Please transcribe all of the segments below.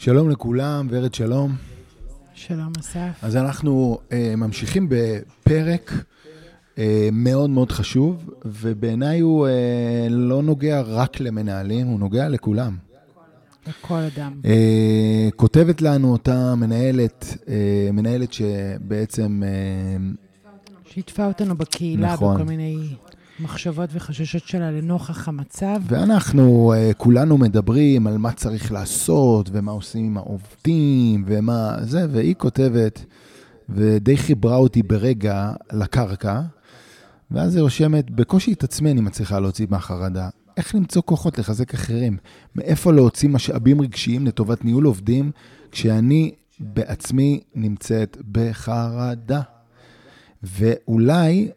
שלום לכולם, ורד שלום. שלום, אסף. אז אנחנו uh, ממשיכים בפרק uh, מאוד מאוד חשוב, ובעיניי הוא uh, לא נוגע רק למנהלים, הוא נוגע לכולם. לכל אדם. Uh, כותבת לנו אותה מנהלת, uh, מנהלת שבעצם... Uh, שיתפה אותנו בקהילה נכון. בכל מיני מחשבות וחששות שלה לנוכח המצב. ואנחנו uh, כולנו מדברים על מה צריך לעשות, ומה עושים עם העובדים, ומה זה, והיא כותבת, ודי חיברה אותי ברגע לקרקע, ואז היא רושמת, בקושי את עצמי אני מצליחה להוציא מהחרדה. איך למצוא כוחות לחזק אחרים? מאיפה להוציא משאבים רגשיים לטובת ניהול עובדים, כשאני בעצמי נמצאת בחרדה? ואולי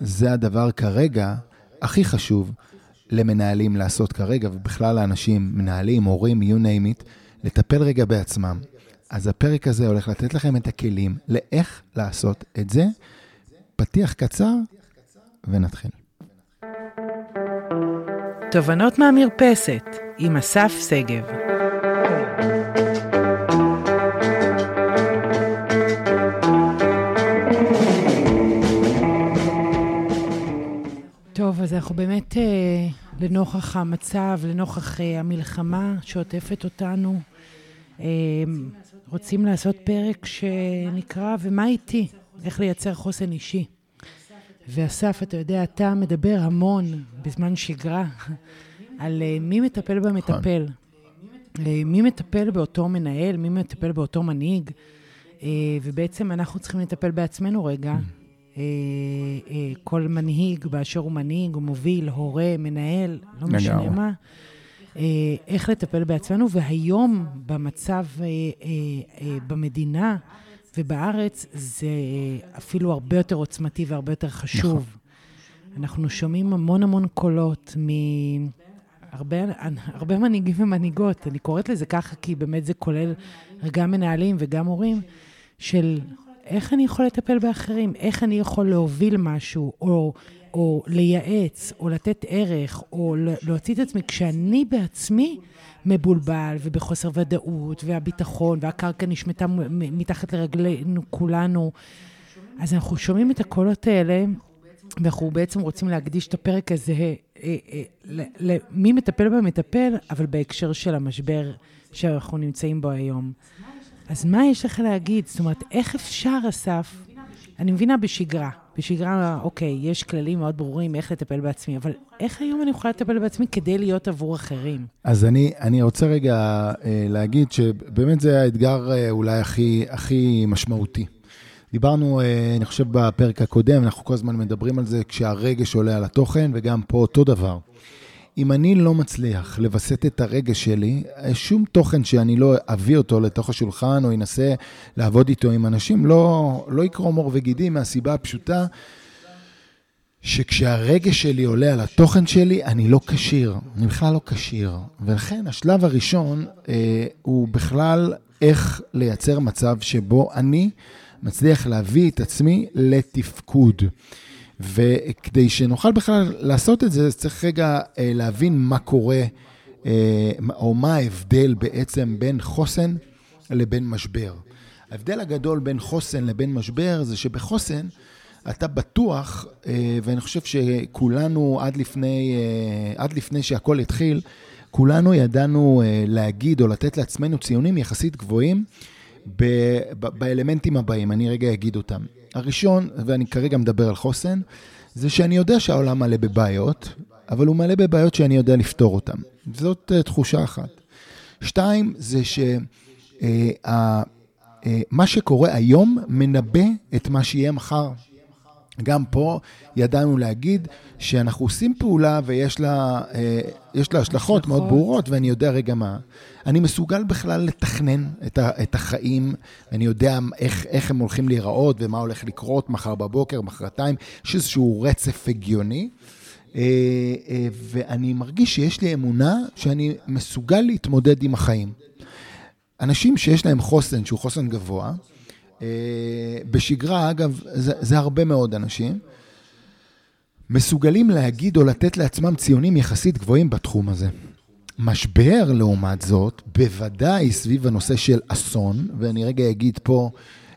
זה הדבר כרגע הכי חשוב למנהלים לעשות כרגע, ובכלל לאנשים, מנהלים, הורים, you name it, לטפל רגע בעצמם. אז הפרק הזה הולך לתת לכם את הכלים לאיך לעשות את זה. פתיח קצר ונתחיל. תובנות מהמרפסת עם אסף שגב. אז אנחנו באמת, אה, לנוכח המצב, לנוכח אה, המלחמה שעוטפת אותנו, אה, רוצים לעשות פרק שנקרא "ומה איתי?" איך לייצר חוסן אישי. ואסף, אתה יודע, אתה מדבר המון בזמן שגרה על מי מטפל במטפל. נכון. מי מטפל באותו מנהל, מי מטפל באותו מנהיג, ובעצם אנחנו צריכים לטפל בעצמנו רגע. אה, אה, כל מנהיג באשר הוא מנהיג, הוא מוביל, הורה, מנהל, לא משנה מה. אה, איך לטפל בעצמנו, והיום במצב במדינה ובארץ זה אפילו הרבה יותר עוצמתי והרבה יותר חשוב. נכון. אנחנו שומעים המון המון קולות מ... הרבה, הרבה מנהיגים ומנהיגות, אני קוראת לזה ככה כי באמת זה כולל גם מנהלים וגם הורים, של איך אני יכול לטפל באחרים? איך אני יכול להוביל משהו, או, או לייעץ, או לתת ערך, או להוציא את עצמי, כשאני בעצמי מבולבל ובחוסר ודאות, והביטחון, והקרקע נשמטה מתחת לרגלינו כולנו. אז אנחנו שומעים את הקולות האלה, ואנחנו בעצם רוצים להקדיש את הפרק הזה אה, אה, למי מטפל במטפל, אבל בהקשר של המשבר שאנחנו נמצאים בו היום. אז מה יש לך להגיד? זאת אומרת, איך אפשר, אסף? אני מבינה בשגרה. בשגרה, אוקיי, יש כללים מאוד ברורים איך לטפל בעצמי, אבל איך היום אני יכולה לטפל בעצמי כדי להיות עבור אחרים? אז אני, אני רוצה רגע אה, להגיד שבאמת זה האתגר אה, אולי הכי, הכי משמעותי. דיברנו, אה, אני חושב, בפרק הקודם, אנחנו כל הזמן מדברים על זה כשהרגש עולה על התוכן, וגם פה אותו דבר. אם אני לא מצליח לווסת את הרגש שלי, שום תוכן שאני לא אביא אותו לתוך השולחן או אנסה לעבוד איתו עם אנשים, לא, לא יקרום עור וגידים מהסיבה הפשוטה שכשהרגש שלי עולה על התוכן שלי, אני לא כשיר, אני בכלל לא כשיר. ולכן השלב הראשון אה, הוא בכלל איך לייצר מצב שבו אני מצליח להביא את עצמי לתפקוד. וכדי שנוכל בכלל לעשות את זה, צריך רגע אה, להבין מה קורה, אה, או מה ההבדל בעצם בין חוסן לבין משבר. ההבדל הגדול בין חוסן לבין משבר זה שבחוסן אתה בטוח, אה, ואני חושב שכולנו עד לפני, עד לפני שהכל התחיל, כולנו ידענו להגיד או לתת לעצמנו ציונים יחסית גבוהים באלמנטים הבאים, אני רגע אגיד אותם. הראשון, ואני כרגע מדבר על חוסן, זה שאני יודע שהעולם מלא בבעיות, אבל הוא מלא בבעיות שאני יודע לפתור אותן. זאת uh, תחושה אחת. שתיים, זה שמה uh, uh, שקורה היום מנבא את מה שיהיה מחר. גם פה ידענו להגיד שאנחנו עושים פעולה ויש לה, אה, לה השלכות מאוד ברורות, ואני יודע רגע מה. אני מסוגל בכלל לתכנן את, ה, את החיים, אני יודע איך, איך הם הולכים להיראות ומה הולך לקרות מחר בבוקר, מחרתיים, יש איזשהו רצף הגיוני. אה, אה, ואני מרגיש שיש לי אמונה שאני מסוגל להתמודד עם החיים. אנשים שיש להם חוסן, שהוא חוסן גבוה, בשגרה, אגב, זה, זה הרבה מאוד אנשים, מסוגלים להגיד או לתת לעצמם ציונים יחסית גבוהים בתחום הזה. משבר, לעומת זאת, בוודאי סביב הנושא של אסון, ואני רגע אגיד פה,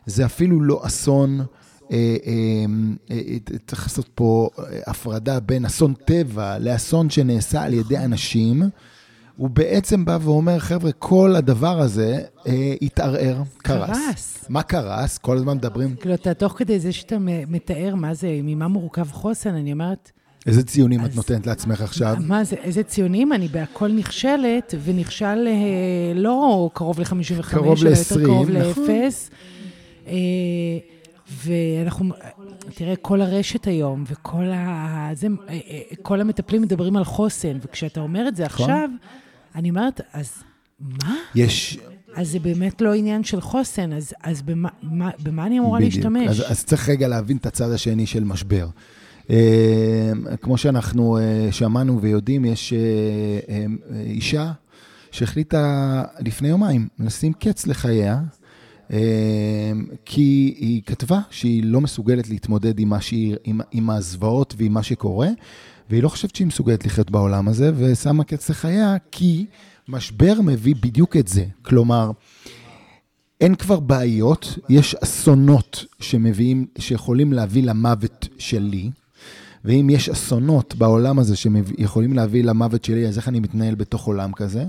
זה אפילו לא אסון, אה, אה, אה, צריך לעשות פה הפרדה בין אסון טבע לאסון שנעשה על ידי אנשים. הוא בעצם בא ואומר, חבר'ה, כל הדבר הזה אה, התערער, קרס. קרס. מה קרס? כל הזמן מדברים... כאילו, אתה תוך כדי זה שאתה מתאר מה זה, ממה מורכב חוסן, אני אומרת... איזה ציונים אז, את נותנת לעצמך עכשיו? מה זה, איזה ציונים? אני בהכל נכשלת, ונכשל אה, לא קרוב ל-55, קרוב ל-20, קרוב נכון. ל-0. אה, ואנחנו, תראה, כל הרשת היום, וכל ה... זה, אה, אה, כל המטפלים מדברים על חוסן, וכשאתה אומר את זה נכון. עכשיו, אני אומרת, אז מה? יש... אז זה באמת לא עניין של חוסן, אז, אז במה, מה, במה אני אמורה בדיוק. להשתמש? אז, אז צריך רגע להבין את הצד השני של משבר. אה, כמו שאנחנו אה, שמענו ויודעים, יש אה, אישה שהחליטה לפני יומיים לשים קץ לחייה, כי היא כתבה שהיא לא מסוגלת להתמודד עם, שהיא, עם, עם הזוועות ועם מה שקורה, והיא לא חושבת שהיא מסוגלת לחיות בעולם הזה, ושמה קץ לחייה כי משבר מביא בדיוק את זה. כלומר, אין כבר בעיות, יש אסונות שמביאים, שיכולים להביא למוות שלי, ואם יש אסונות בעולם הזה שיכולים להביא למוות שלי, אז איך אני מתנהל בתוך עולם כזה?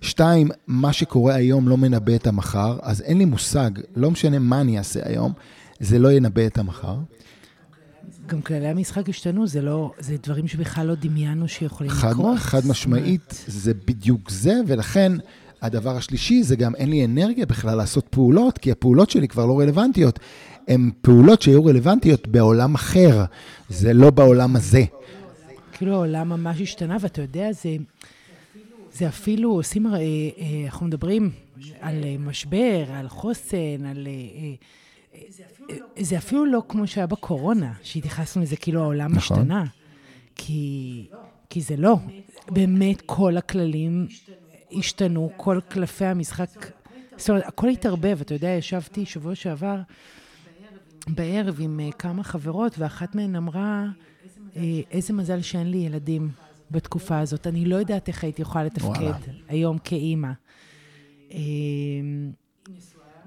שתיים, מה שקורה היום לא מנבא את המחר, אז אין לי מושג, לא משנה מה אני אעשה היום, זה לא ינבא את המחר. גם כללי המשחק השתנו, זה לא, זה דברים שבכלל לא דמיינו שיכולים חד, לקרות. חד משמעית, זה בדיוק זה, ולכן הדבר השלישי זה גם אין לי אנרגיה בכלל לעשות פעולות, כי הפעולות שלי כבר לא רלוונטיות. הן פעולות שיהיו רלוונטיות בעולם אחר, זה לא בעולם הזה. כאילו העולם ממש השתנה, ואתה יודע, זה, זה אפילו, עושים, אה, אה, אנחנו מדברים על אה, משבר, על חוסן, על... זה אפילו לא כמו שהיה בקורונה, שהתייחסנו לזה כאילו העולם נכון. השתנה. כי, כי זה לא. באמת כל הכללים השתנו, כל קלפי המשחק, זאת אומרת, הכל התערבב. אתה יודע, ישבתי שבוע שעבר בערב עם uh, כמה חברות, ואחת מהן אמרה, איזה מזל שאין לי ילדים בתקופה הזאת. אני לא יודעת איך הייתי יכולה לתפקד. היום כאימא.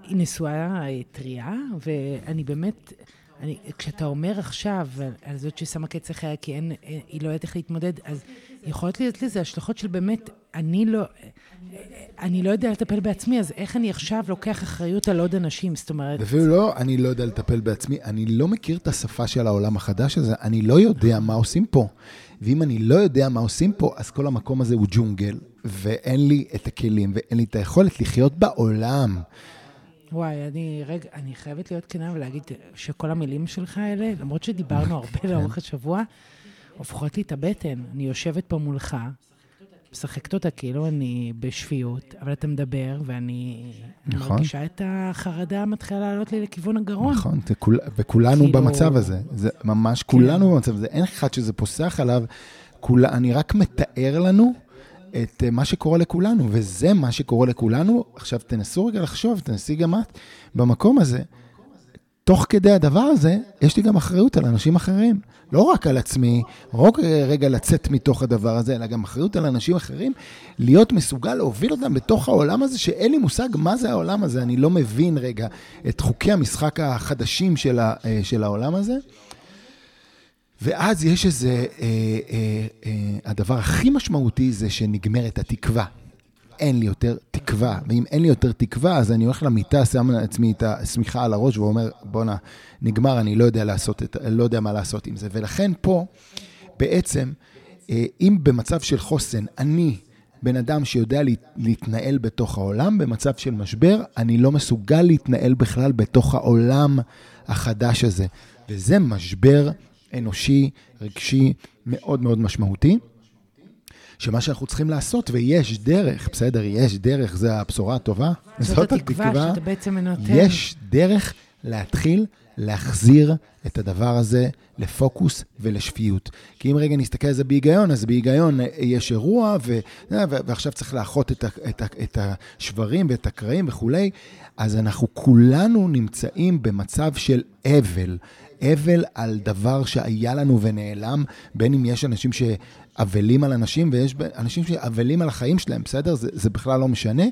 היא נשואה טריה, ואני באמת, אני, כשאתה אומר עכשיו על, על זאת ששמה קץ לחייה כי אין, היא לא יודעת איך להתמודד, אז יכולות להיות לזה השלכות של באמת, אני לא, אני לא יודע לטפל בעצמי, אז איך אני עכשיו לוקח אחריות על עוד אנשים? זאת אומרת... אפילו לא, אני לא יודע לטפל בעצמי, אני לא מכיר את השפה של העולם החדש הזה, אני לא יודע מה עושים פה. ואם אני לא יודע מה עושים פה, אז כל המקום הזה הוא ג'ונגל, ואין לי את הכלים ואין לי את היכולת לחיות בעולם. וואי, אני, רגע, אני חייבת להיות כנה ולהגיד שכל המילים שלך האלה, למרות שדיברנו הרבה כן. לאורך השבוע, הופכות לי את הבטן. אני יושבת פה מולך, משחקת אותה כאילו אני בשפיות, אבל אתה מדבר, ואני נכון. מרגישה את החרדה מתחילה לעלות לי לכיוון הגרון. נכון, וכול, וכולנו כאילו... במצב הזה. זה ממש, כולנו כן. במצב הזה. אין אחד שזה פוסח עליו. כול, אני רק מתאר לנו את אה, מה שקורה לכולנו, וזה מה שקורה לכולנו. עכשיו, תנסו רגע לחשוב, תנסי גם את, במקום הזה, תוך כדי הדבר הזה, יש לי גם אחריות על אנשים אחרים. לא רק על עצמי, רק רגע לצאת מתוך הדבר הזה, אלא גם אחריות על אנשים אחרים, להיות מסוגל להוביל אותם בתוך העולם הזה, שאין לי מושג מה זה העולם הזה. אני לא מבין רגע את חוקי המשחק החדשים של, ה, אה, של העולם הזה. ואז יש איזה, אה, אה, אה, הדבר הכי משמעותי זה שנגמרת התקווה. אין לי יותר תקווה, ואם אין לי יותר תקווה, אז אני הולך למיטה, שם לעצמי את השמיכה על הראש ואומר, בואנה, נגמר, אני לא יודע, לעשות את, לא יודע מה לעשות עם זה. ולכן פה, בעצם, אה, אם במצב של חוסן, אני בן אדם שיודע להתנהל בתוך העולם, במצב של משבר, אני לא מסוגל להתנהל בכלל בתוך העולם החדש הזה. וזה משבר אנושי, רגשי, מאוד מאוד משמעותי. שמה שאנחנו צריכים לעשות, ויש דרך, בסדר, יש דרך, זו הבשורה הטובה. זאת, זאת התקווה שאתה בעצם נותן. יש דרך להתחיל להחזיר את הדבר הזה לפוקוס ולשפיות. כי אם רגע נסתכל על זה בהיגיון, אז בהיגיון יש אירוע, ו, ועכשיו צריך לאחות את, את, את השברים ואת הקרעים וכולי, אז אנחנו כולנו נמצאים במצב של אבל. אבל על דבר שהיה לנו ונעלם, בין אם יש אנשים שאבלים על אנשים ויש אנשים שאבלים על החיים שלהם, בסדר? זה, זה בכלל לא משנה.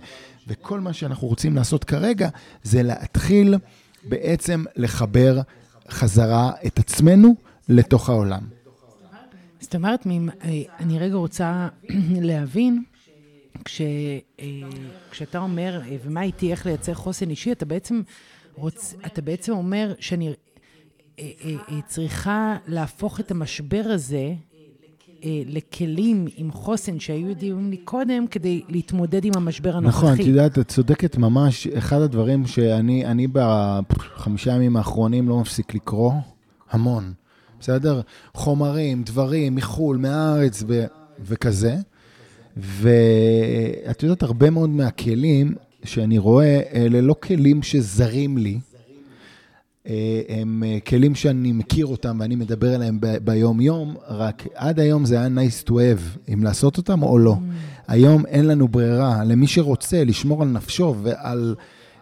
וכל מה שאנחנו רוצים לעשות כרגע זה להתחיל בעצם לחבר חזרה את עצמנו לתוך העולם. זאת אומרת, אני רגע רוצה להבין, כש, כשאתה אומר, ומה איתי, איך לייצר חוסן אישי, אתה בעצם, רוצ, אתה בעצם אומר שאני צריכה להפוך את המשבר הזה אה, לכלים עם חוסן שהיו יודעים לי קודם, כדי להתמודד עם המשבר הנוכחי. נכון, את יודעת, את צודקת ממש. אחד הדברים שאני אני בחמישה ימים האחרונים לא מפסיק לקרוא, המון, בסדר? חומרים, דברים, מחו"ל, מהארץ ו, וכזה. ואת יודעת, הרבה מאוד מהכלים שאני רואה, אלה לא כלים שזרים לי, אה, הם אה, כלים שאני מכיר אותם ואני מדבר עליהם ביום-יום, רק עד היום זה היה nice to have, אם לעשות אותם או לא. Mm. היום אין לנו ברירה. למי שרוצה לשמור על נפשו ועל,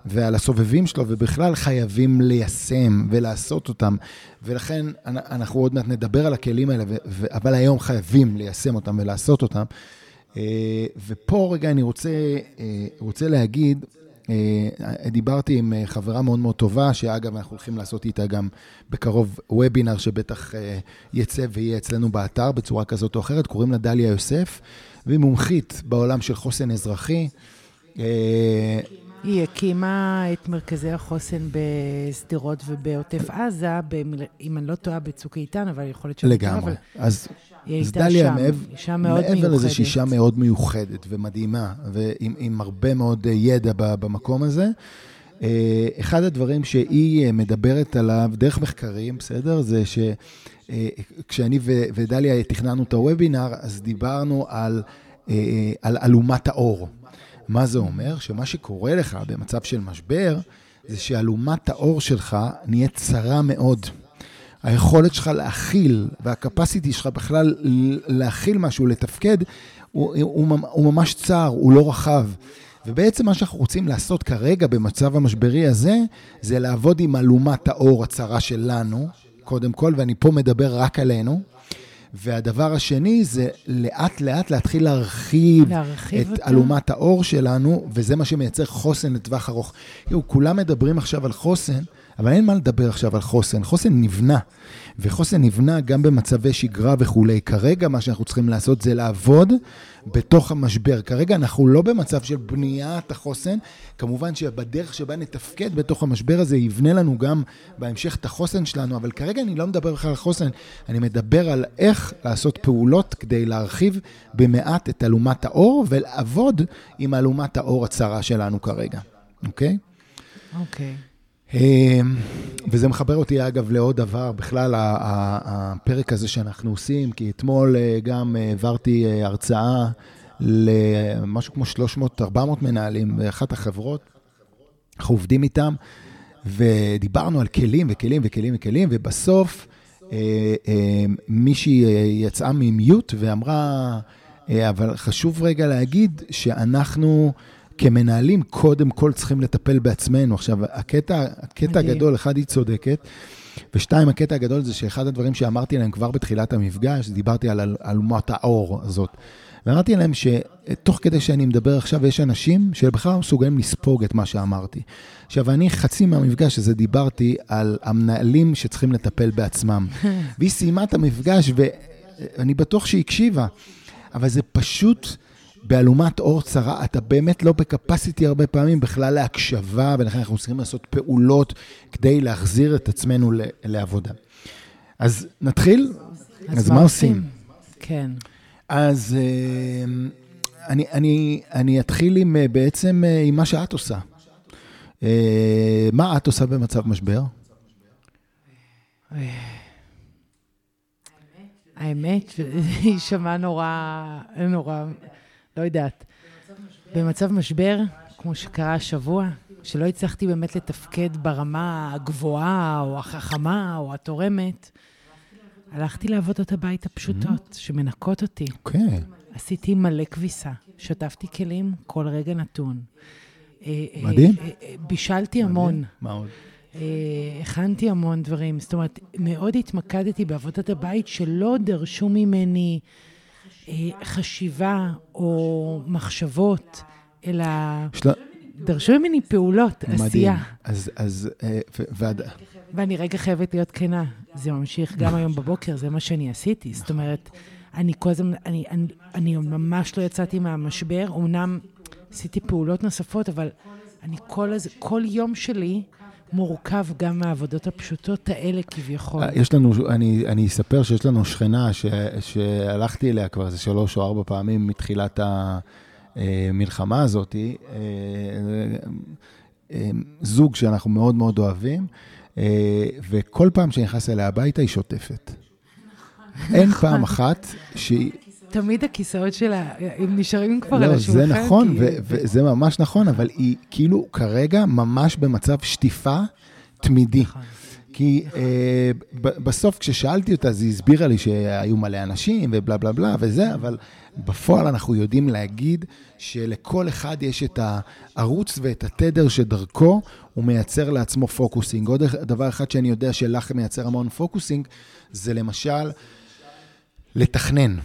ועל הסובבים שלו, ובכלל חייבים ליישם ולעשות אותם. ולכן אנחנו עוד מעט נדבר על הכלים האלה, אבל היום חייבים ליישם אותם ולעשות אותם. אה, ופה רגע אני רוצה, רוצה להגיד, אה, דיברתי עם אה, חברה מאוד מאוד טובה, שאגב, אנחנו הולכים לעשות איתה גם בקרוב וובינר שבטח אה, יצא ויהיה אצלנו באתר בצורה כזאת או אחרת, קוראים לה דליה יוסף, והיא מומחית בעולם של חוסן אזרחי. היא הקימה את מרכזי החוסן בשדרות ובעוטף עזה, אם אני לא טועה, בצוק איתן, אבל יכול להיות טועה. לגמרי. אז היא אז דליה, מעבר, מעבר לזה שהיא אישה מאוד מיוחדת ומדהימה, ועם הרבה מאוד ידע במקום הזה, אה, אחד הדברים שהיא אה, מדברת עליו, דרך מחקרים, בסדר? זה שכשאני אה, ודליה תכננו את הוובינר, אז דיברנו על, על אלומת האור. מה זה אומר? שמה שקורה לך במצב של משבר, זה שאלומת האור שלך נהיית צרה מאוד. היכולת שלך להכיל, והקפסיטי שלך בכלל להכיל משהו, לתפקד, הוא, הוא, הוא ממש צר, הוא לא רחב. ובעצם מה שאנחנו רוצים לעשות כרגע במצב המשברי הזה, זה לעבוד עם אלומת האור הצרה שלנו, קודם כל, ואני פה מדבר רק עלינו. והדבר השני זה לאט לאט להתחיל להרחיב, להרחיב את אותה. אלומת האור שלנו, וזה מה שמייצר חוסן לטווח ארוך. יו, כולם מדברים עכשיו על חוסן, אבל אין מה לדבר עכשיו על חוסן. חוסן נבנה, וחוסן נבנה גם במצבי שגרה וכולי. כרגע מה שאנחנו צריכים לעשות זה לעבוד בתוך המשבר. כרגע אנחנו לא במצב של בניית החוסן. כמובן שבדרך שבה נתפקד בתוך המשבר הזה יבנה לנו גם בהמשך את החוסן שלנו, אבל כרגע אני לא מדבר בכלל על חוסן, אני מדבר על איך לעשות פעולות כדי להרחיב במעט את אלומת האור ולעבוד עם אלומת האור הצרה שלנו כרגע, אוקיי? אוקיי. אמ, וזה מחבר אותי, אגב, לעוד דבר, בכלל, הפרק הזה שאנחנו עושים, כי אתמול אה, גם העברתי אה, הרצאה למשהו כמו 300-400 מנהלים באחת החברות, אנחנו עובדים איתם, ודיברנו על כלים וכלים וכלים וכלים, ובסוף אה, מישהי יצאה ממיוט ואמרה, אבל חשוב רגע להגיד שאנחנו... כמנהלים, קודם כל צריכים לטפל בעצמנו. עכשיו, הקטע, הקטע הגדול, אחד, היא צודקת, ושתיים, הקטע הגדול זה שאחד הדברים שאמרתי להם כבר בתחילת המפגש, דיברתי על אלומת האור הזאת. ואמרתי להם שתוך כדי שאני מדבר עכשיו, יש אנשים שבכלל לא מסוגלים לספוג את מה שאמרתי. עכשיו, אני חצי מהמפגש הזה דיברתי על המנהלים שצריכים לטפל בעצמם. והיא סיימה את המפגש, ואני בטוח שהיא הקשיבה, אבל זה פשוט... באלומת אור צרה, אתה באמת לא בקפסיטי הרבה פעמים בכלל להקשבה, ולכן אנחנו צריכים לעשות פעולות כדי להחזיר את עצמנו לעבודה. אז נתחיל? אז, אז מה עושים? כן. אז אה, אני, אני, אני אתחיל עם, אה, בעצם אה, עם מה שאת עושה. מה את עושה במצב משבר? האמת, היא שמעה נורא, נורא לא יודעת. במצב משבר, כמו שקרה השבוע, שלא הצלחתי באמת לתפקד ברמה הגבוהה, או החכמה, או התורמת, הלכתי לעבודות הבית הפשוטות, שמנקות אותי. אוקיי. עשיתי מלא כביסה, שטפתי כלים כל רגע נתון. אה, אה, מדהים. אה, בישלתי המון. מה עוד? הכנתי המון דברים. זאת אומרת, מאוד התמקדתי בעבודת הבית שלא דרשו ממני חשיבה או מחשבות, אלא דרשו ממני פעולות, מדהים. עשייה. אז, אז, אה, ועד... ואני רגע חייבת להיות כנה, זה ממשיך גם היום בבוקר, זה מה שאני עשיתי. זאת אומרת, אני כל הזמן, אני, אני, אני ממש לא יצאתי מהמשבר, אמנם עשיתי פעולות נוספות, אבל אני כל, הז, כל יום שלי מורכב גם מהעבודות הפשוטות האלה כביכול. אה, יש לנו, אני, אני אספר שיש לנו שכנה ש, שהלכתי אליה כבר איזה שלוש או ארבע פעמים מתחילת המלחמה הזאת, אה, אה, זוג שאנחנו מאוד מאוד אוהבים, אה, וכל פעם שאני נכנס אליה הביתה היא שוטפת. אין פעם אחת שהיא... תמיד הכיסאות שלה, הם נשארים כבר על לא, השולחן. זה נכון, כי- ו- וזה ממש נכון, אבל היא כאילו כרגע ממש במצב שטיפה תמידי. נכון. כי אה, ב- בסוף כששאלתי אותה, אז היא הסבירה לי שהיו מלא אנשים ובלה בלה בלה וזה, אבל בפועל אנחנו יודעים להגיד שלכל אחד יש את הערוץ ואת התדר שדרכו הוא מייצר לעצמו פוקוסינג. עוד דבר אחד שאני יודע שלך מייצר המון פוקוסינג, זה למשל לתכנן.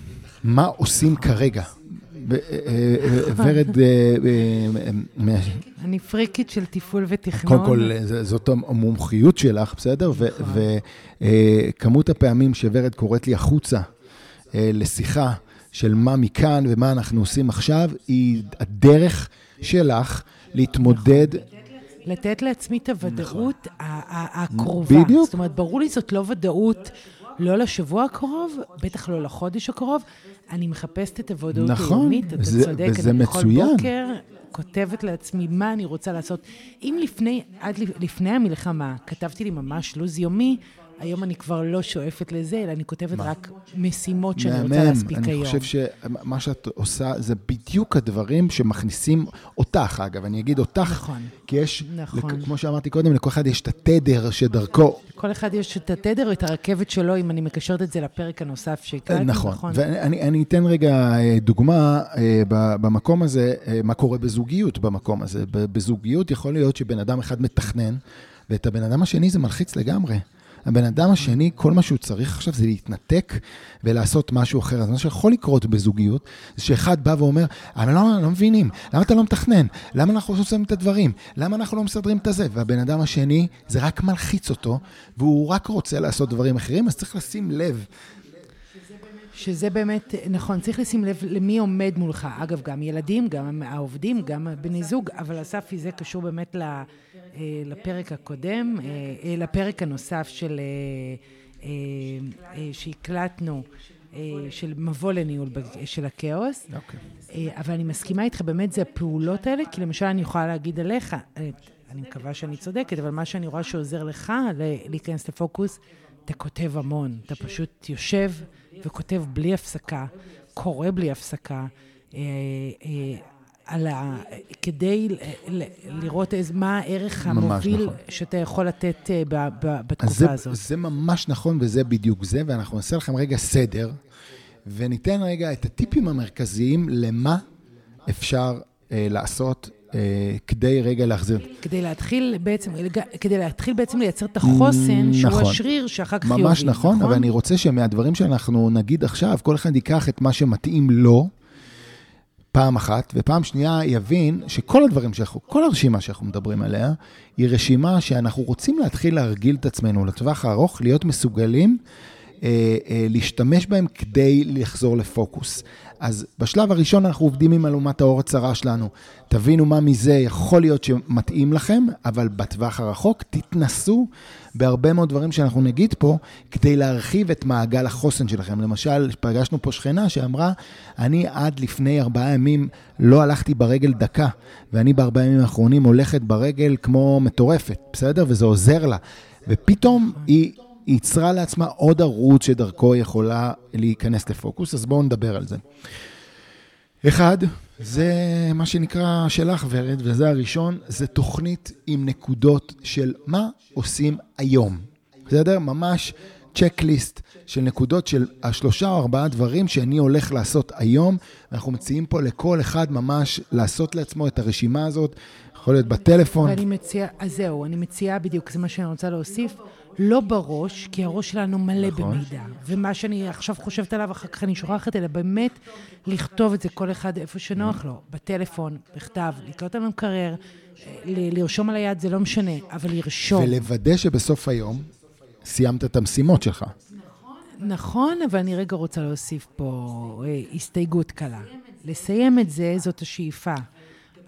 מה עושים כרגע? אה, אה, ורד, אה, מה- אני פריקית של תפעול ותכנון. קודם כל, זאת המומחיות שלך, בסדר? וכמות הפעמים שוורד קוראת לי החוצה לשיחה של מה מכאן ומה אנחנו עושים עכשיו, היא הדרך שלך להתמודד. לתת לעצמי את הוודאות ה- הקרובה. בדיוק. זאת אומרת, ברור לי זאת לא ודאות, לא לשבוע הקרוב, בטח לא לחודש הקרוב. אני מחפשת את הוודאות נכון, היומית, אתה וזה- צודק. וזה אני מצוין. כל בוקר כותבת לעצמי מה אני רוצה לעשות. אם לפני, עד לפ- לפני המלחמה כתבתי לי ממש לו"ז יומי, היום אני כבר לא שואפת לזה, אלא אני כותבת רק משימות שאני רוצה מהמם, להספיק אני היום. חושב שמה שאת עושה זה בדיוק הדברים שמכניסים אותך, אגב, אני אגיד אותך, נכון, כי יש, נכון. לכ- כמו שאמרתי קודם, לכל אחד יש את התדר שדרכו כל אחד יש את התדר, את הרכבת שלו, אם אני מקשרת את זה לפרק הנוסף שהקראתי. נכון. ואני אני אתן רגע אה, דוגמה אה, במקום הזה, אה, מה קורה בזוגיות במקום הזה. בזוגיות יכול להיות שבן אדם אחד מתכנן, ואת הבן אדם השני זה מלחיץ לגמרי. הבן אדם השני, כל מה שהוא צריך עכשיו זה להתנתק ולעשות משהו אחר. אז מה שיכול לקרות בזוגיות, זה שאחד בא ואומר, אבל לא, לא מבינים, למה אתה לא מתכנן? למה אנחנו לא עושים את הדברים? למה אנחנו לא מסדרים את הזה? והבן אדם השני, זה רק מלחיץ אותו, והוא רק רוצה לעשות דברים אחרים, אז צריך לשים לב שזה באמת, נכון, צריך לשים לב למי עומד מולך. אגב, גם ילדים, גם העובדים, גם בני זוג, אבל אספי, זה קשור באמת ל, אה, לפרק הקודם, אה, אה, לפרק הנוסף של, אה, אה, אה, שהקלטנו, אה, של מבוא לניהול של הכאוס. אוקיי. אה, אבל אני מסכימה איתך, באמת זה הפעולות האלה, כי למשל אני יכולה להגיד עליך, אה, אני מקווה שאני צודקת, אבל מה שאני רואה שעוזר לך להיכנס לפוקוס, אתה כותב המון. אתה פשוט יושב וכותב בלי הפסקה, קורא בלי הפסקה, אה, אה, על ה... כדי ל- לראות איזה, מה הערך המוביל נכון. שאתה יכול לתת אה, ב- ב- בתקופה זה, הזאת. זה ממש נכון וזה בדיוק זה, ואנחנו נעשה לכם רגע סדר, וניתן רגע את הטיפים המרכזיים למה אפשר אה, לעשות אה, כדי רגע להחזיר. כדי להתחיל בעצם, כדי להתחיל בעצם לייצר את החוסן, שהוא נכון. השריר שאחר כך יוביל, ממש נכון, אבל אני רוצה שמהדברים שאנחנו נגיד עכשיו, כל אחד ייקח את מה שמתאים לו, פעם אחת, ופעם שנייה יבין שכל הדברים שאנחנו, כל הרשימה שאנחנו מדברים עליה, היא רשימה שאנחנו רוצים להתחיל להרגיל את עצמנו לטווח הארוך, להיות מסוגלים להשתמש בהם כדי לחזור לפוקוס. אז בשלב הראשון אנחנו עובדים עם אלומת האור הצרה שלנו. תבינו מה מזה יכול להיות שמתאים לכם, אבל בטווח הרחוק תתנסו בהרבה מאוד דברים שאנחנו נגיד פה, כדי להרחיב את מעגל החוסן שלכם. למשל, פגשנו פה שכנה שאמרה, אני עד לפני ארבעה ימים לא הלכתי ברגל דקה, ואני בארבעה ימים האחרונים הולכת ברגל כמו מטורפת, בסדר? וזה עוזר לה. ופתאום היא... היא ייצרה לעצמה עוד ערוץ שדרכו יכולה להיכנס לפוקוס, אז בואו נדבר על זה. אחד, זה מה שנקרא שלך, ורד, וזה הראשון, זה תוכנית עם נקודות של מה עושים היום. בסדר? ממש צ'קליסט של נקודות של השלושה או ארבעה דברים שאני הולך לעשות היום. אנחנו מציעים פה לכל אחד ממש לעשות לעצמו את הרשימה הזאת, יכול להיות בטלפון. ואני מציעה, אז זהו, אני מציעה בדיוק, זה מה שאני רוצה להוסיף. לא בראש, כי הראש שלנו מלא נכון. במידע. ומה שאני עכשיו חושבת עליו, אחר כך אני שוכחת, אלא באמת לכתוב את זה כל אחד איפה שנוח לו, בטלפון, בכתב, לקרוא לנו מקרר, לרשום על היד זה לא משנה, אבל לרשום. ולוודא שבסוף היום סיימת את המשימות שלך. נכון, אבל אני רגע רוצה להוסיף פה אה, הסתייגות קלה. לסיים את זה, זאת השאיפה.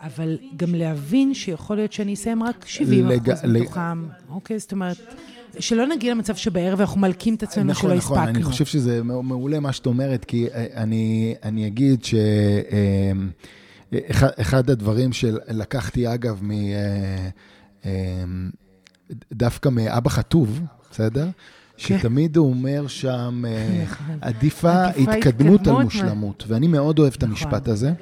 אבל גם להבין שיכול להיות שאני אסיים רק 70 לג... אחוז מתוכם, אוקיי? זאת אומרת, שלא נגיע למצב שבערב אנחנו מלקים את עצמנו נכון, שלא נכון, הספקנו. נכון, אני חושב שזה מעולה מה שאת אומרת, כי אה, אני, אני אגיד ש... אה, אחד הדברים שלקחתי, אגב, מ... דווקא מאבא חטוב, בסדר? כן. שתמיד הוא אומר שם, אה, נכון. עדיפה התקדמות על מושלמות. ואני מאוד אוהב את נכון. המשפט הזה.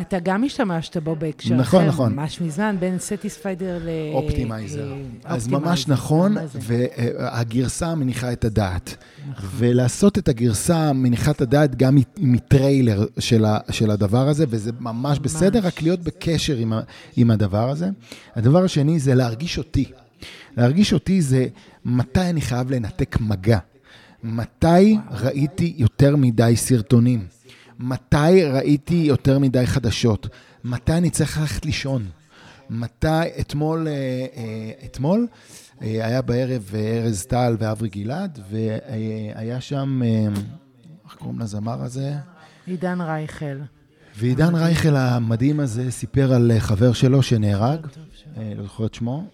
אתה גם השתמשת בו בהקשר נכון, נכון. ממש מזמן, בין satisficer ל... optimizer. אז ממש נכון, והגרסה מניחה את הדעת. נכון. ולעשות את הגרסה מניחת הדעת גם מטריילר של הדבר הזה, וזה ממש בסדר, רק להיות בקשר עם הדבר הזה. הדבר השני זה להרגיש אותי. להרגיש אותי זה מתי אני חייב לנתק מגע. מתי ראיתי יותר מדי סרטונים? מתי ראיתי יותר מדי חדשות? מתי אני צריך ללכת לישון? מתי, אתמול, אה, אה, אתמול אה, היה בערב ארז טל ואברי גלעד, והיה שם, איך קוראים לזמר הזה? עידן רייכל. ועידן רייכל המדהים הזה סיפר על חבר שלו שנהרג, לא זוכר את שמו,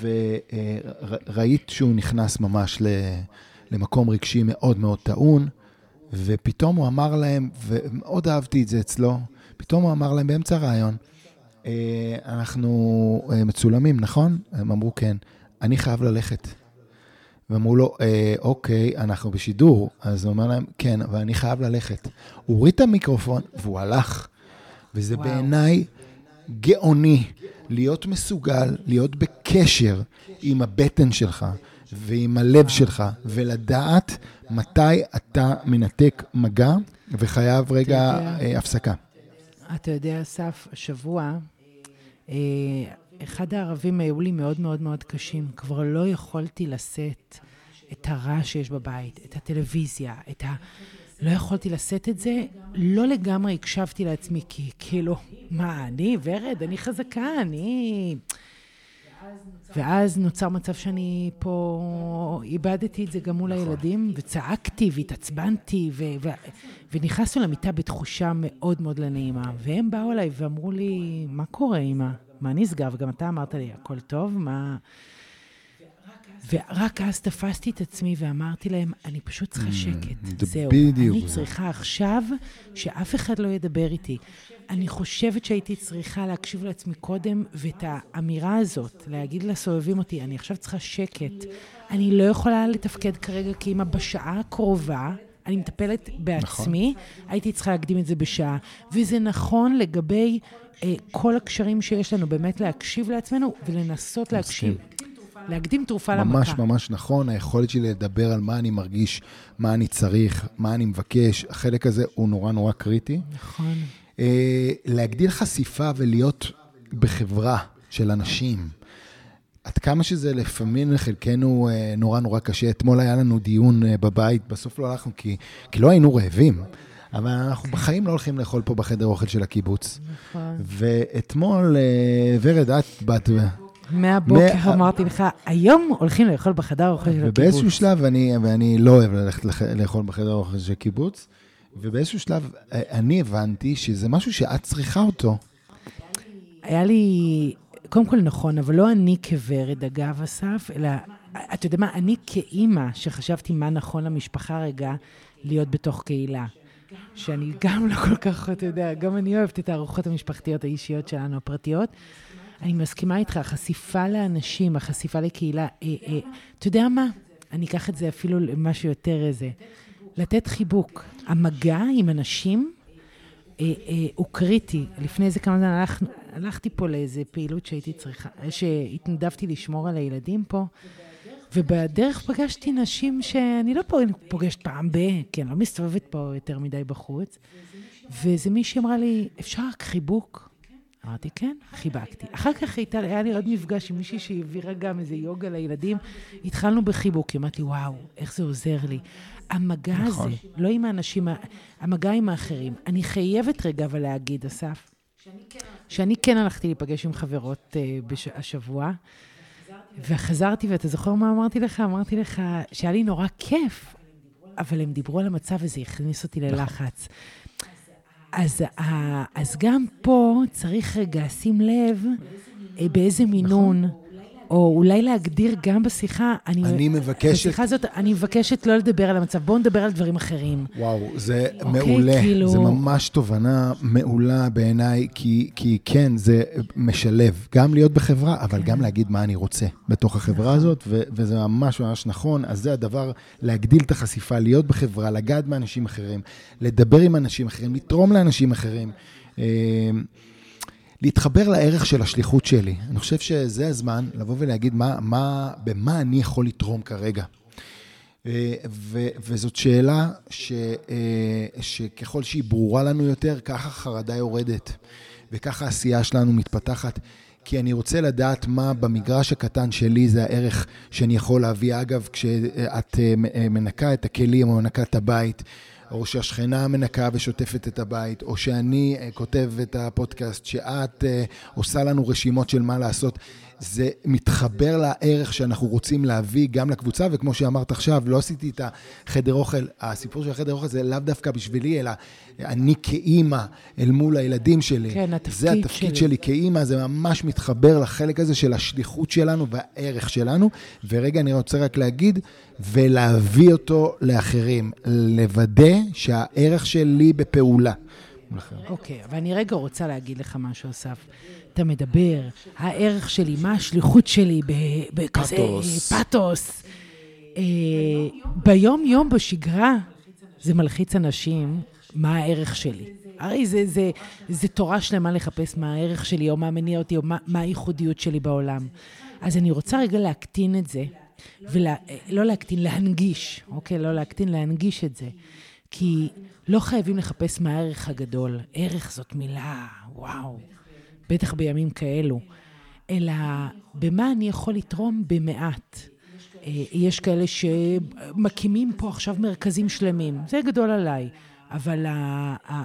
וראית שהוא נכנס ממש למקום רגשי מאוד מאוד טעון, ופתאום הוא אמר להם, ומאוד אהבתי את זה אצלו, פתאום הוא אמר להם באמצע הרעיון, אה, אנחנו אה, מצולמים, נכון? הם אמרו כן. אני חייב ללכת. ואמרו לו, אה, אוקיי, אנחנו בשידור. אז הוא אומר להם, כן, אבל אני חייב ללכת. הוא הוריד את המיקרופון והוא הלך. וזה בעיניי גאוני להיות מסוגל להיות בקשר עם הבטן שלך ועם הלב שלך, ולדעת מתי אתה מנתק מגע וחייב רגע אה, הפסקה. אתה יודע, אסף, השבוע, אה, אחד הערבים היו לי מאוד מאוד מאוד קשים. כבר לא יכולתי לשאת את הרעש שיש בבית, את הטלוויזיה, את ה... לא יכולתי לשאת את זה, לא לגמרי הקשבתי לעצמי, כי כאילו, מה, אני ורד, אני חזקה, אני... ואז נוצר מצב שאני פה איבדתי את זה גם מול נכון. הילדים, וצעקתי והתעצבנתי, ו- ו- ונכנסנו למיטה בתחושה מאוד מאוד לא נעימה. והם באו אליי ואמרו לי, מה קורה, אמא? מה נסגר? וגם אתה אמרת לי, הכל טוב? מה... ורק אז תפסתי את עצמי ואמרתי להם, אני פשוט צריכה mm, שקט. זהו. בדיוק. אני צריכה עכשיו שאף אחד לא ידבר איתי. אני חושבת שהייתי צריכה להקשיב לעצמי קודם, ואת האמירה הזאת, להגיד לסובבים אותי, אני עכשיו צריכה שקט. אני לא יכולה לתפקד כרגע כאימא בשעה הקרובה. אני מטפלת בעצמי, נכון. הייתי צריכה להקדים את זה בשעה. וזה נכון לגבי אה, כל הקשרים שיש לנו, באמת להקשיב לעצמנו ולנסות להקשיב. להקדים תרופה ממש, למכה. ממש ממש נכון, היכולת שלי לדבר על מה אני מרגיש, מה אני צריך, מה אני מבקש, החלק הזה הוא נורא נורא קריטי. נכון. Uh, להגדיל חשיפה ולהיות בחברה של אנשים. עד כמה שזה לפעמים לחלקנו uh, נורא נורא קשה. אתמול היה לנו דיון uh, בבית, בסוף לא הלכנו כי, כי לא היינו רעבים. אבל אנחנו בחיים לא הולכים לאכול פה בחדר אוכל של הקיבוץ. נכון. ואתמול, ורד, את באת... מהבוקר מה... אמרתי לך, היום הולכים לאכול בחדר האוכל של הקיבוץ. ובאיזשהו שלב, ואני, ואני לא אוהב ללכת לאכול בחדר האוכל של הקיבוץ, ובאיזשהו שלב אה, אני הבנתי שזה משהו שאת צריכה אותו. היה לי, קודם כל נכון, אבל לא אני כוורד, אגב, אסף, אלא, אתה יודע מה, אני כאימא, שחשבתי מה נכון למשפחה רגע, להיות בתוך קהילה. שאני גם לא כל כך, אתה יודע, גם אני אוהבת את הארוחות המשפחתיות האישיות שלנו, הפרטיות. אני מסכימה איתך, החשיפה לאנשים, החשיפה לקהילה, אה, אה, אתה יודע מה? אני אקח את זה אפילו למשהו יותר איזה. לתת חיבוק. המגע עם אנשים אה, אה, הוא קריטי. לפני איזה כמה זמן הלכ, הלכתי פה לאיזה פעילות שהייתי צריכה, שהתנדבתי לשמור על הילדים פה, ובדרך פגשתי נשים שאני לא פוגשת פעם ב... כי אני לא מסתובבת פה יותר מדי בחוץ, ואיזה מישהי אמרה לי, אפשר רק חיבוק? אמרתי, כן, חיבקתי. אחר כך הייתה, היה לי עוד מפגש עם מישהי שהעבירה גם איזה יוגה לילדים. התחלנו בחיבוק, היא אמרת לי, וואו, איך זה עוזר לי. המגע נכון. הזה, לא עם האנשים, המגע עם האחרים. אני חייבת רגע אבל להגיד, אסף, שאני כן הלכתי להיפגש עם חברות uh, בש... השבוע, וחזרתי, ואתה זוכר מה אמרתי לך? אמרתי לך שהיה לי נורא כיף, אבל הם דיברו על המצב וזה הכניס אותי ללחץ. אז, אז גם פה צריך רגע לשים לב אה, באיזה מינון. נכון. או אולי להגדיר גם בשיחה, אני, אני מבקשת... בשיחה הזאת, אני מבקשת לא לדבר על המצב, בואו נדבר על דברים אחרים. וואו, זה אוקיי, מעולה. כאילו... זה ממש תובנה מעולה בעיניי, כי, כי כן, זה משלב. גם להיות בחברה, אבל כן. גם להגיד מה אני רוצה בתוך החברה נכון. הזאת, ו, וזה ממש ממש נכון. אז זה הדבר, להגדיל את החשיפה, להיות בחברה, לגעת באנשים אחרים, לדבר עם אנשים אחרים, לתרום לאנשים אחרים. להתחבר לערך של השליחות שלי. אני חושב שזה הזמן לבוא ולהגיד מה, מה, במה אני יכול לתרום כרגע. אה, ו, וזאת שאלה ש, אה, שככל שהיא ברורה לנו יותר, ככה חרדה יורדת, וככה העשייה שלנו מתפתחת. כי אני רוצה לדעת מה במגרש הקטן שלי זה הערך שאני יכול להביא. אגב, כשאת אה, מנקה את הכלים או מנקה את הבית, או שהשכנה מנקה ושוטפת את הבית, או שאני uh, כותב את הפודקאסט, שאת uh, עושה לנו רשימות של מה לעשות. זה מתחבר לערך שאנחנו רוצים להביא גם לקבוצה, וכמו שאמרת עכשיו, לא עשיתי את החדר אוכל, הסיפור של החדר אוכל זה לאו דווקא בשבילי, אלא אני כאימא אל מול הילדים שלי. כן, התפקיד שלי. זה התפקיד שלי, שלי כאימא, זה ממש מתחבר לחלק הזה של השליחות שלנו והערך שלנו. ורגע, אני רוצה רק להגיד, ולהביא אותו לאחרים, לוודא שהערך שלי בפעולה. אוקיי, okay, אבל אני רגע רוצה להגיד לך משהו, אסף. אתה מדבר, הערך שלי, מה השליחות שלי בכזה פתוס. אה, ביום-יום, בשגרה, זה מלחיץ אנשים, מה הערך שלי. הרי זה, זה, זה תורה שלמה לחפש מה הערך שלי, או מה מניע אותי, או מה, מה הייחודיות שלי בעולם. אז אני רוצה רגע להקטין את זה, ולא לא להקטין, להנגיש, אוקיי? לא להקטין, להנגיש את זה. כי לא חייבים לחפש מה הערך הגדול. ערך זאת מילה, וואו. בטח בימים כאלו, אלא במה אני יכול לתרום במעט. אה, יש כאלה שמקימים פה עכשיו מרכזים שלמים, זה גדול עליי, אבל ה, ה,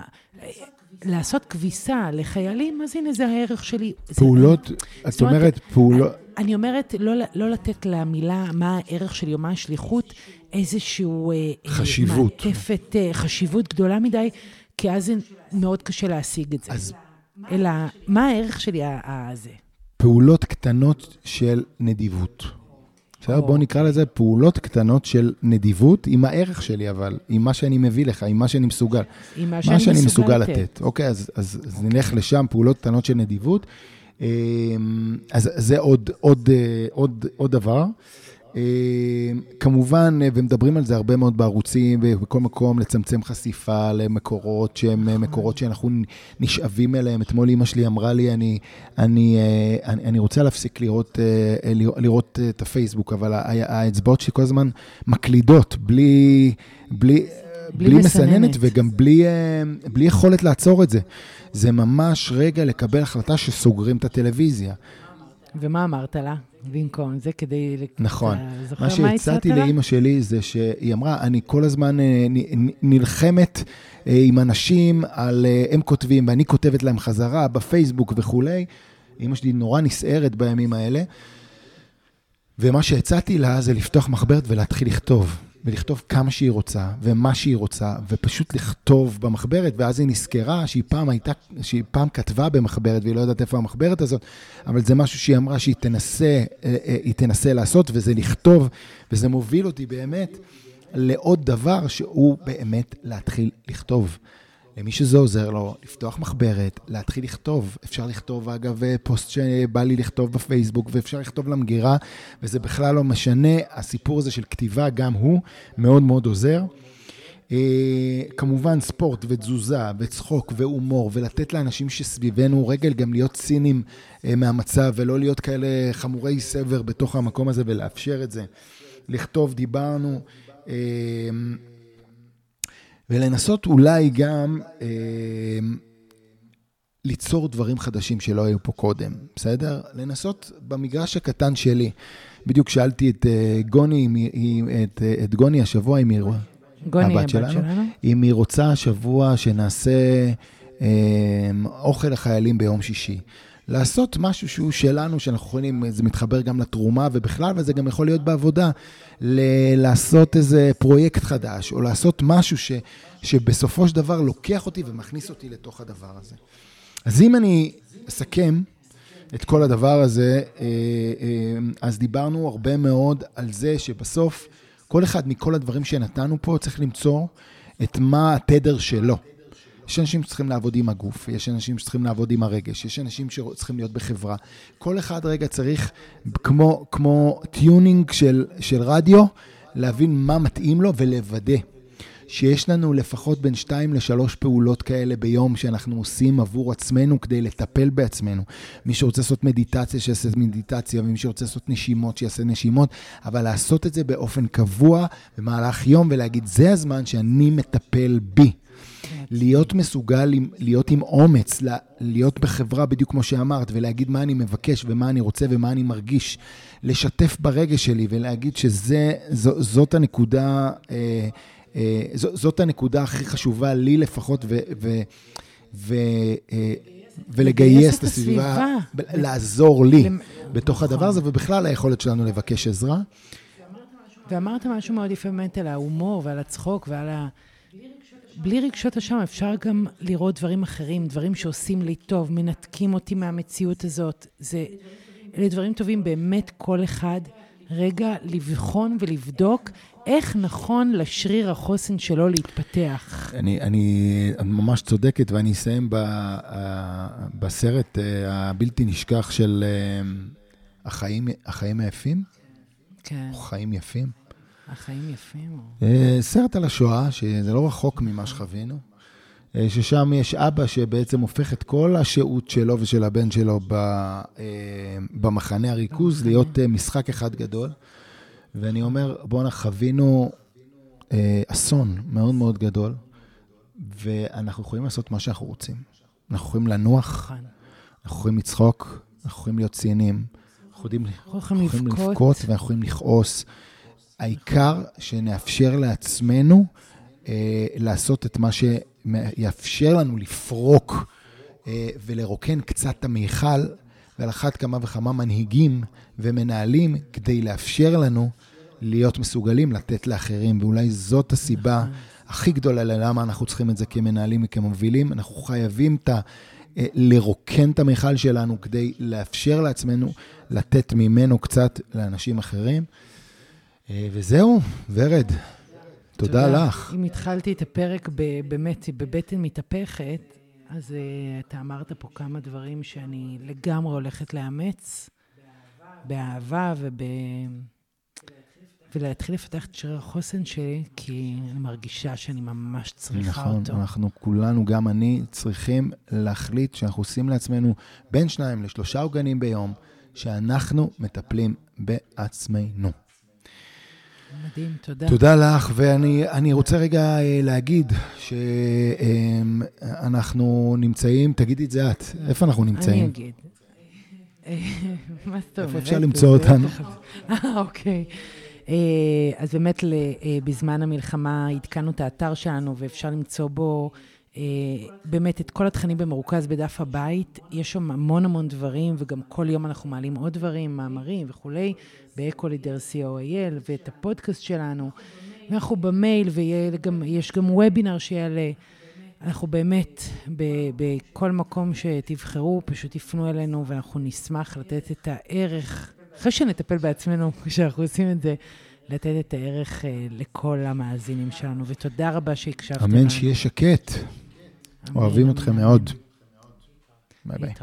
לעשות כביסה לחיילים, אז הנה זה הערך שלי. פעולות, זה, את אומרת פעולות... אני אומרת לא, לא לתת למילה מה הערך שלי או מה השליחות, איזשהו... אה, חשיבות. מעטפת, חשיבות גדולה מדי, כי אז זה מאוד קשה להשיג את זה. אז אלא מה הערך שלי הזה? פעולות קטנות של נדיבות. בסדר? בואו נקרא לזה פעולות קטנות של נדיבות עם הערך שלי, אבל עם מה שאני מביא לך, עם מה שאני מסוגל. עם מה שאני, מה שאני מסוגל לתת. לתת. אוקיי, אז, אז, אז נלך לשם, פעולות קטנות של נדיבות. אמ, אז זה עוד, עוד, אה, עוד, עוד דבר. אה, כמובן, אה, ומדברים על זה הרבה מאוד בערוצים ובכל מקום, לצמצם חשיפה למקורות שהם אה, מקורות שאנחנו נשאבים אליהם. אתמול אימא שלי אמרה לי, אני, אני, אני, אני רוצה להפסיק לראות, לראות את הפייסבוק, אבל האצבעות שלי כל הזמן מקלידות, בלי... בלי בלי, בלי מסננת. מסננת וגם בלי, בלי יכולת לעצור את זה. זה ממש רגע לקבל החלטה שסוגרים את הטלוויזיה. ומה אמרת לה? במקום זה כדי... נכון. מה שהצעתי לאימא שלי זה שהיא אמרה, אני כל הזמן אה, נלחמת אה, עם אנשים על... אה, הם כותבים ואני כותבת להם חזרה בפייסבוק וכולי. אימא שלי נורא נסערת בימים האלה. ומה שהצעתי לה זה לפתוח מחברת ולהתחיל לכתוב. ולכתוב כמה שהיא רוצה, ומה שהיא רוצה, ופשוט לכתוב במחברת, ואז היא נזכרה שהיא פעם הייתה, שהיא פעם כתבה במחברת, והיא לא יודעת איפה המחברת הזאת, אבל זה משהו שהיא אמרה שהיא תנסה, אה, אה, היא תנסה לעשות, וזה לכתוב, וזה מוביל אותי באמת לעוד דבר שהוא באמת להתחיל לכתוב. למי שזה עוזר לו, לפתוח מחברת, להתחיל לכתוב. אפשר לכתוב, אגב, פוסט שבא לי לכתוב בפייסבוק, ואפשר לכתוב למגירה, וזה בכלל לא משנה. הסיפור הזה של כתיבה, גם הוא מאוד מאוד עוזר. אה, כמובן ספורט ותזוזה וצחוק והומור, ולתת לאנשים שסביבנו רגל גם להיות ציניים אה, מהמצב, ולא להיות כאלה חמורי סבר בתוך המקום הזה ולאפשר את זה. לכתוב, דיברנו. ולנסות אולי גם אה, ליצור דברים חדשים שלא היו פה קודם, בסדר? לנסות במגרש הקטן שלי. בדיוק שאלתי את אה, גוני, את, אה, את גוני השבוע, אם היא... גוני, הבת שלנו, שלנו, אם היא רוצה השבוע שנעשה אה, אוכל לחיילים ביום שישי. לעשות משהו שהוא שלנו, שאנחנו יכולים, זה מתחבר גם לתרומה ובכלל, וזה גם יכול להיות בעבודה, ל- לעשות איזה פרויקט חדש, או לעשות משהו ש, שבסופו של דבר לוקח אותי ומכניס אותי לתוך הדבר הזה. אז אם אני אסכם את כל הדבר הזה, אה, אה, אז דיברנו הרבה מאוד על זה שבסוף, כל אחד מכל הדברים שנתנו פה צריך למצוא את מה התדר שלו. יש אנשים שצריכים לעבוד עם הגוף, יש אנשים שצריכים לעבוד עם הרגש, יש אנשים שצריכים להיות בחברה. כל אחד רגע צריך, כמו, כמו tuning של, של רדיו, להבין מה מתאים לו ולוודא שיש לנו לפחות בין שתיים לשלוש פעולות כאלה ביום שאנחנו עושים עבור עצמנו כדי לטפל בעצמנו. מי שרוצה לעשות מדיטציה, שיעשה מדיטציה, ומי שרוצה לעשות נשימות, שיעשה נשימות, אבל לעשות את זה באופן קבוע במהלך יום ולהגיד, זה הזמן שאני מטפל בי. להיות מסוגל, להיות עם אומץ, להיות בחברה בדיוק כמו שאמרת, ולהגיד מה אני מבקש ומה אני רוצה ומה אני מרגיש. לשתף ברגש שלי ולהגיד שזאת הנקודה, אה, אה, זאת הנקודה הכי חשובה לי לפחות, ו, ו, ו, אה, ולגייס את הסביבה, לעזור לי בתוך הדבר הזה, ובכלל היכולת שלנו לבקש עזרה. ואמרת משהו מאוד יפה באמת על ההומור ועל הצחוק ועל ה... בלי רגשות אשם אפשר גם לראות דברים אחרים, דברים שעושים לי טוב, מנתקים אותי מהמציאות הזאת. זה, אלה דברים טובים באמת כל אחד. רגע לבחון ולבדוק איך נכון לשריר החוסן שלו להתפתח. אני, אני ממש צודקת, ואני אסיים ב, בסרט אה, הבלתי נשכח של אה, החיים, החיים היפים. כן. חיים יפים. החיים יפים. אה, סרט על השואה, שזה לא רחוק ממה שחווינו, אה, ששם יש אבא שבעצם הופך את כל השהות שלו ושל הבן שלו אה, במחנה הריכוז להיות משחק אחד גדול. ואני אומר, בואנה, חווינו אסון מאוד מאוד גדול, ואנחנו יכולים לעשות מה שאנחנו רוצים. אנחנו יכולים לנוח, נכון. אנחנו יכולים לצחוק, אנחנו יכולים להיות ציניים, אנחנו יכולים לבכות ואנחנו יכולים לכעוס. העיקר שנאפשר לעצמנו אה, לעשות את מה שיאפשר לנו לפרוק אה, ולרוקן קצת את המיכל, ועל אחת כמה וכמה מנהיגים ומנהלים כדי לאפשר לנו להיות מסוגלים לתת לאחרים, ואולי זאת הסיבה הכי גדולה ללמה אנחנו צריכים את זה כמנהלים וכמובילים. אנחנו חייבים את ה... אה, לרוקן את המיכל שלנו כדי לאפשר לעצמנו לתת ממנו קצת לאנשים אחרים. אה, וזהו, ורד, תודה לך. אם התחלתי את הפרק באמת בבטן מתהפכת, אז uh, אתה אמרת פה כמה דברים שאני לגמרי הולכת לאמץ, באהבה וב... ולהתחיל לפתח את שריר החוסן שלי, כי אני מרגישה שאני ממש צריכה נכון, אותו. נכון, אנחנו כולנו, גם אני, צריכים להחליט שאנחנו עושים לעצמנו בין שניים לשלושה עוגנים ביום, שאנחנו מטפלים בעצמנו. מדהים, תודה. תודה לך, ואני רוצה רגע אה, להגיד שאנחנו נמצאים, תגידי את זה את, איפה אנחנו נמצאים? אני אגיד. מה זאת אומרת? איפה אפשר למצוא אותנו? אה, אוקיי. אה, אז באמת, בזמן המלחמה עדכנו את האתר שלנו, ואפשר למצוא בו באמת את כל התכנים במרוכז בדף הבית. יש שם המון המון דברים, וגם כל יום אנחנו מעלים עוד דברים, מאמרים וכולי. באקולידר co.il ואת הפודקאסט שלנו. ואנחנו במייל ויש גם וובינר שיעלה. אנחנו באמת, בכל מקום שתבחרו, פשוט תפנו אלינו ואנחנו נשמח לתת את הערך, אחרי שנטפל בעצמנו, כשאנחנו עושים את זה, לתת את הערך אה, לכל המאזינים שלנו. ותודה רבה שהקשבתם. אמן שיהיה שקט. אוהבים אתכם מאוד. ביי ביי.